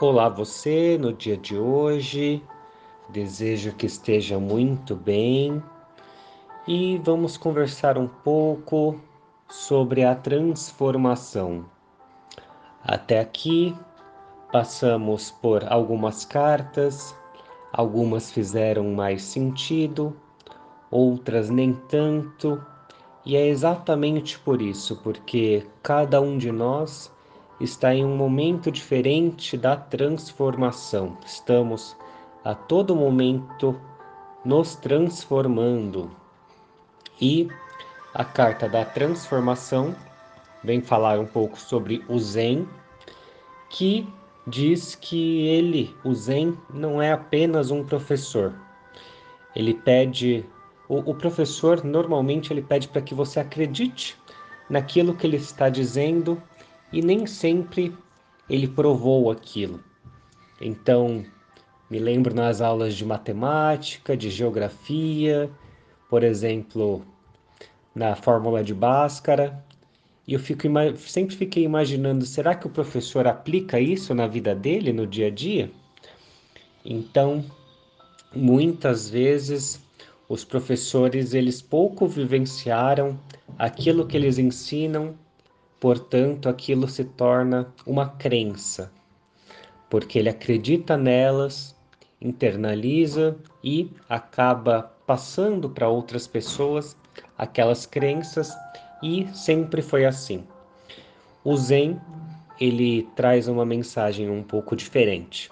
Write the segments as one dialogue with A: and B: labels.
A: Olá, você no dia de hoje. Desejo que esteja muito bem e vamos conversar um pouco sobre a transformação. Até aqui passamos por algumas cartas, algumas fizeram mais sentido, outras nem tanto, e é exatamente por isso, porque cada um de nós está em um momento diferente da transformação. Estamos a todo momento nos transformando. E a carta da transformação vem falar um pouco sobre o Zen, que diz que ele, o Zen, não é apenas um professor. Ele pede, o, o professor normalmente ele pede para que você acredite naquilo que ele está dizendo e nem sempre ele provou aquilo. Então, me lembro nas aulas de matemática, de geografia, por exemplo, na fórmula de Bhaskara, e eu fico, sempre fiquei imaginando, será que o professor aplica isso na vida dele, no dia a dia? Então, muitas vezes os professores eles pouco vivenciaram aquilo que eles ensinam Portanto, aquilo se torna uma crença, porque ele acredita nelas, internaliza e acaba passando para outras pessoas aquelas crenças e sempre foi assim. O Zen, ele traz uma mensagem um pouco diferente.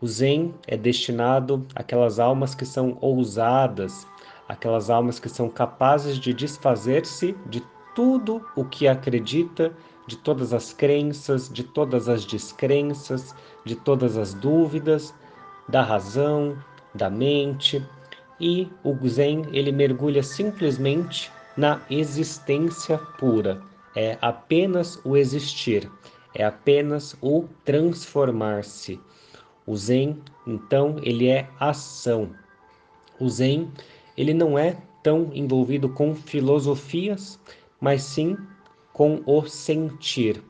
A: O Zen é destinado àquelas almas que são ousadas, aquelas almas que são capazes de desfazer-se de tudo o que acredita, de todas as crenças, de todas as descrenças, de todas as dúvidas, da razão, da mente, e o Zen ele mergulha simplesmente na existência pura. É apenas o existir, é apenas o transformar-se. O Zen, então, ele é ação. O Zen, ele não é tão envolvido com filosofias, mas sim com o sentir.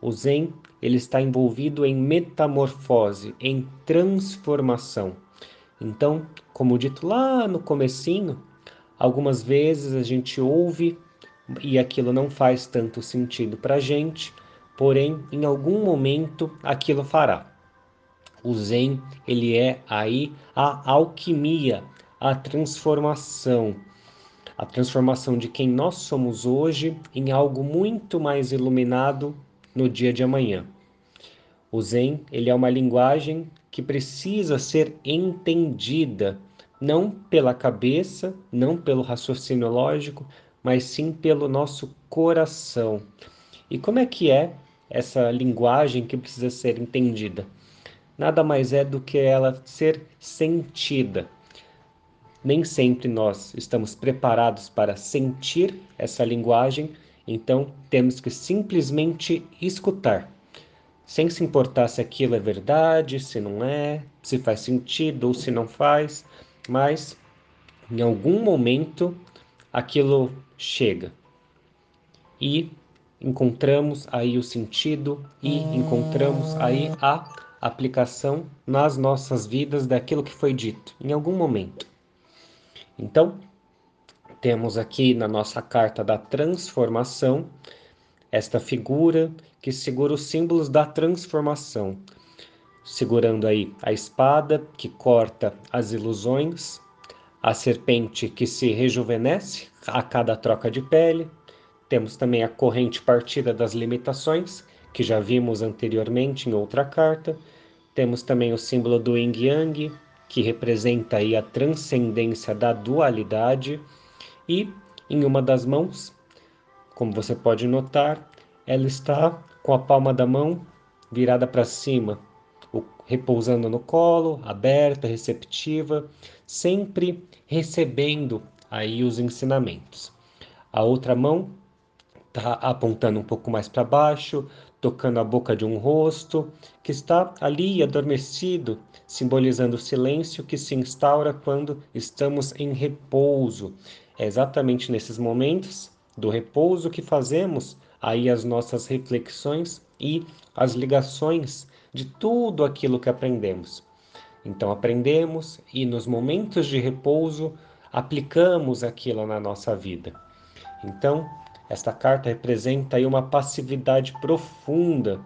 A: O Zen ele está envolvido em metamorfose, em transformação. Então, como dito lá no comecinho, algumas vezes a gente ouve e aquilo não faz tanto sentido para a gente, porém, em algum momento aquilo fará. O Zen, ele é aí a alquimia, a transformação, a transformação de quem nós somos hoje em algo muito mais iluminado no dia de amanhã. O Zen, ele é uma linguagem que precisa ser entendida não pela cabeça, não pelo raciocínio lógico, mas sim pelo nosso coração. E como é que é essa linguagem que precisa ser entendida? Nada mais é do que ela ser sentida nem sempre nós estamos preparados para sentir essa linguagem, então temos que simplesmente escutar, sem se importar se aquilo é verdade, se não é, se faz sentido ou se não faz, mas em algum momento aquilo chega e encontramos aí o sentido e encontramos aí a aplicação nas nossas vidas daquilo que foi dito em algum momento. Então, temos aqui na nossa carta da transformação esta figura que segura os símbolos da transformação, segurando aí a espada que corta as ilusões, a serpente que se rejuvenesce a cada troca de pele, temos também a corrente partida das limitações, que já vimos anteriormente em outra carta, temos também o símbolo do Yin Yang, que representa aí a transcendência da dualidade, e em uma das mãos, como você pode notar, ela está com a palma da mão virada para cima, repousando no colo, aberta, receptiva, sempre recebendo aí os ensinamentos. A outra mão está apontando um pouco mais para baixo, tocando a boca de um rosto que está ali adormecido, simbolizando o silêncio que se instaura quando estamos em repouso. É exatamente nesses momentos do repouso que fazemos aí as nossas reflexões e as ligações de tudo aquilo que aprendemos. Então, aprendemos e nos momentos de repouso aplicamos aquilo na nossa vida. Então, esta carta representa aí uma passividade profunda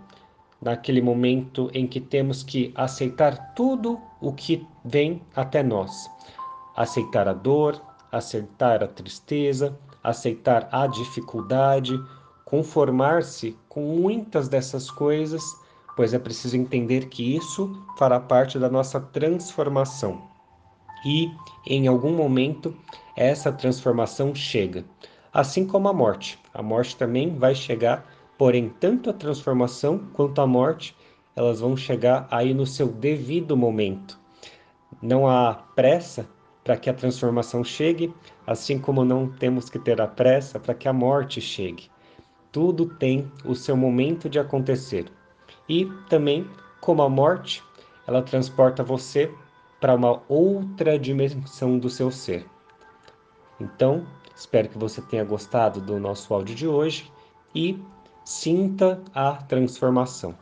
A: naquele momento em que temos que aceitar tudo o que vem até nós. Aceitar a dor, aceitar a tristeza, aceitar a dificuldade, conformar-se com muitas dessas coisas, pois é preciso entender que isso fará parte da nossa transformação. E em algum momento essa transformação chega, assim como a morte. A morte também vai chegar, porém tanto a transformação quanto a morte, elas vão chegar aí no seu devido momento. Não há pressa para que a transformação chegue, assim como não temos que ter a pressa para que a morte chegue. Tudo tem o seu momento de acontecer. E também, como a morte, ela transporta você para uma outra dimensão do seu ser. Então, espero que você tenha gostado do nosso áudio de hoje e sinta a transformação.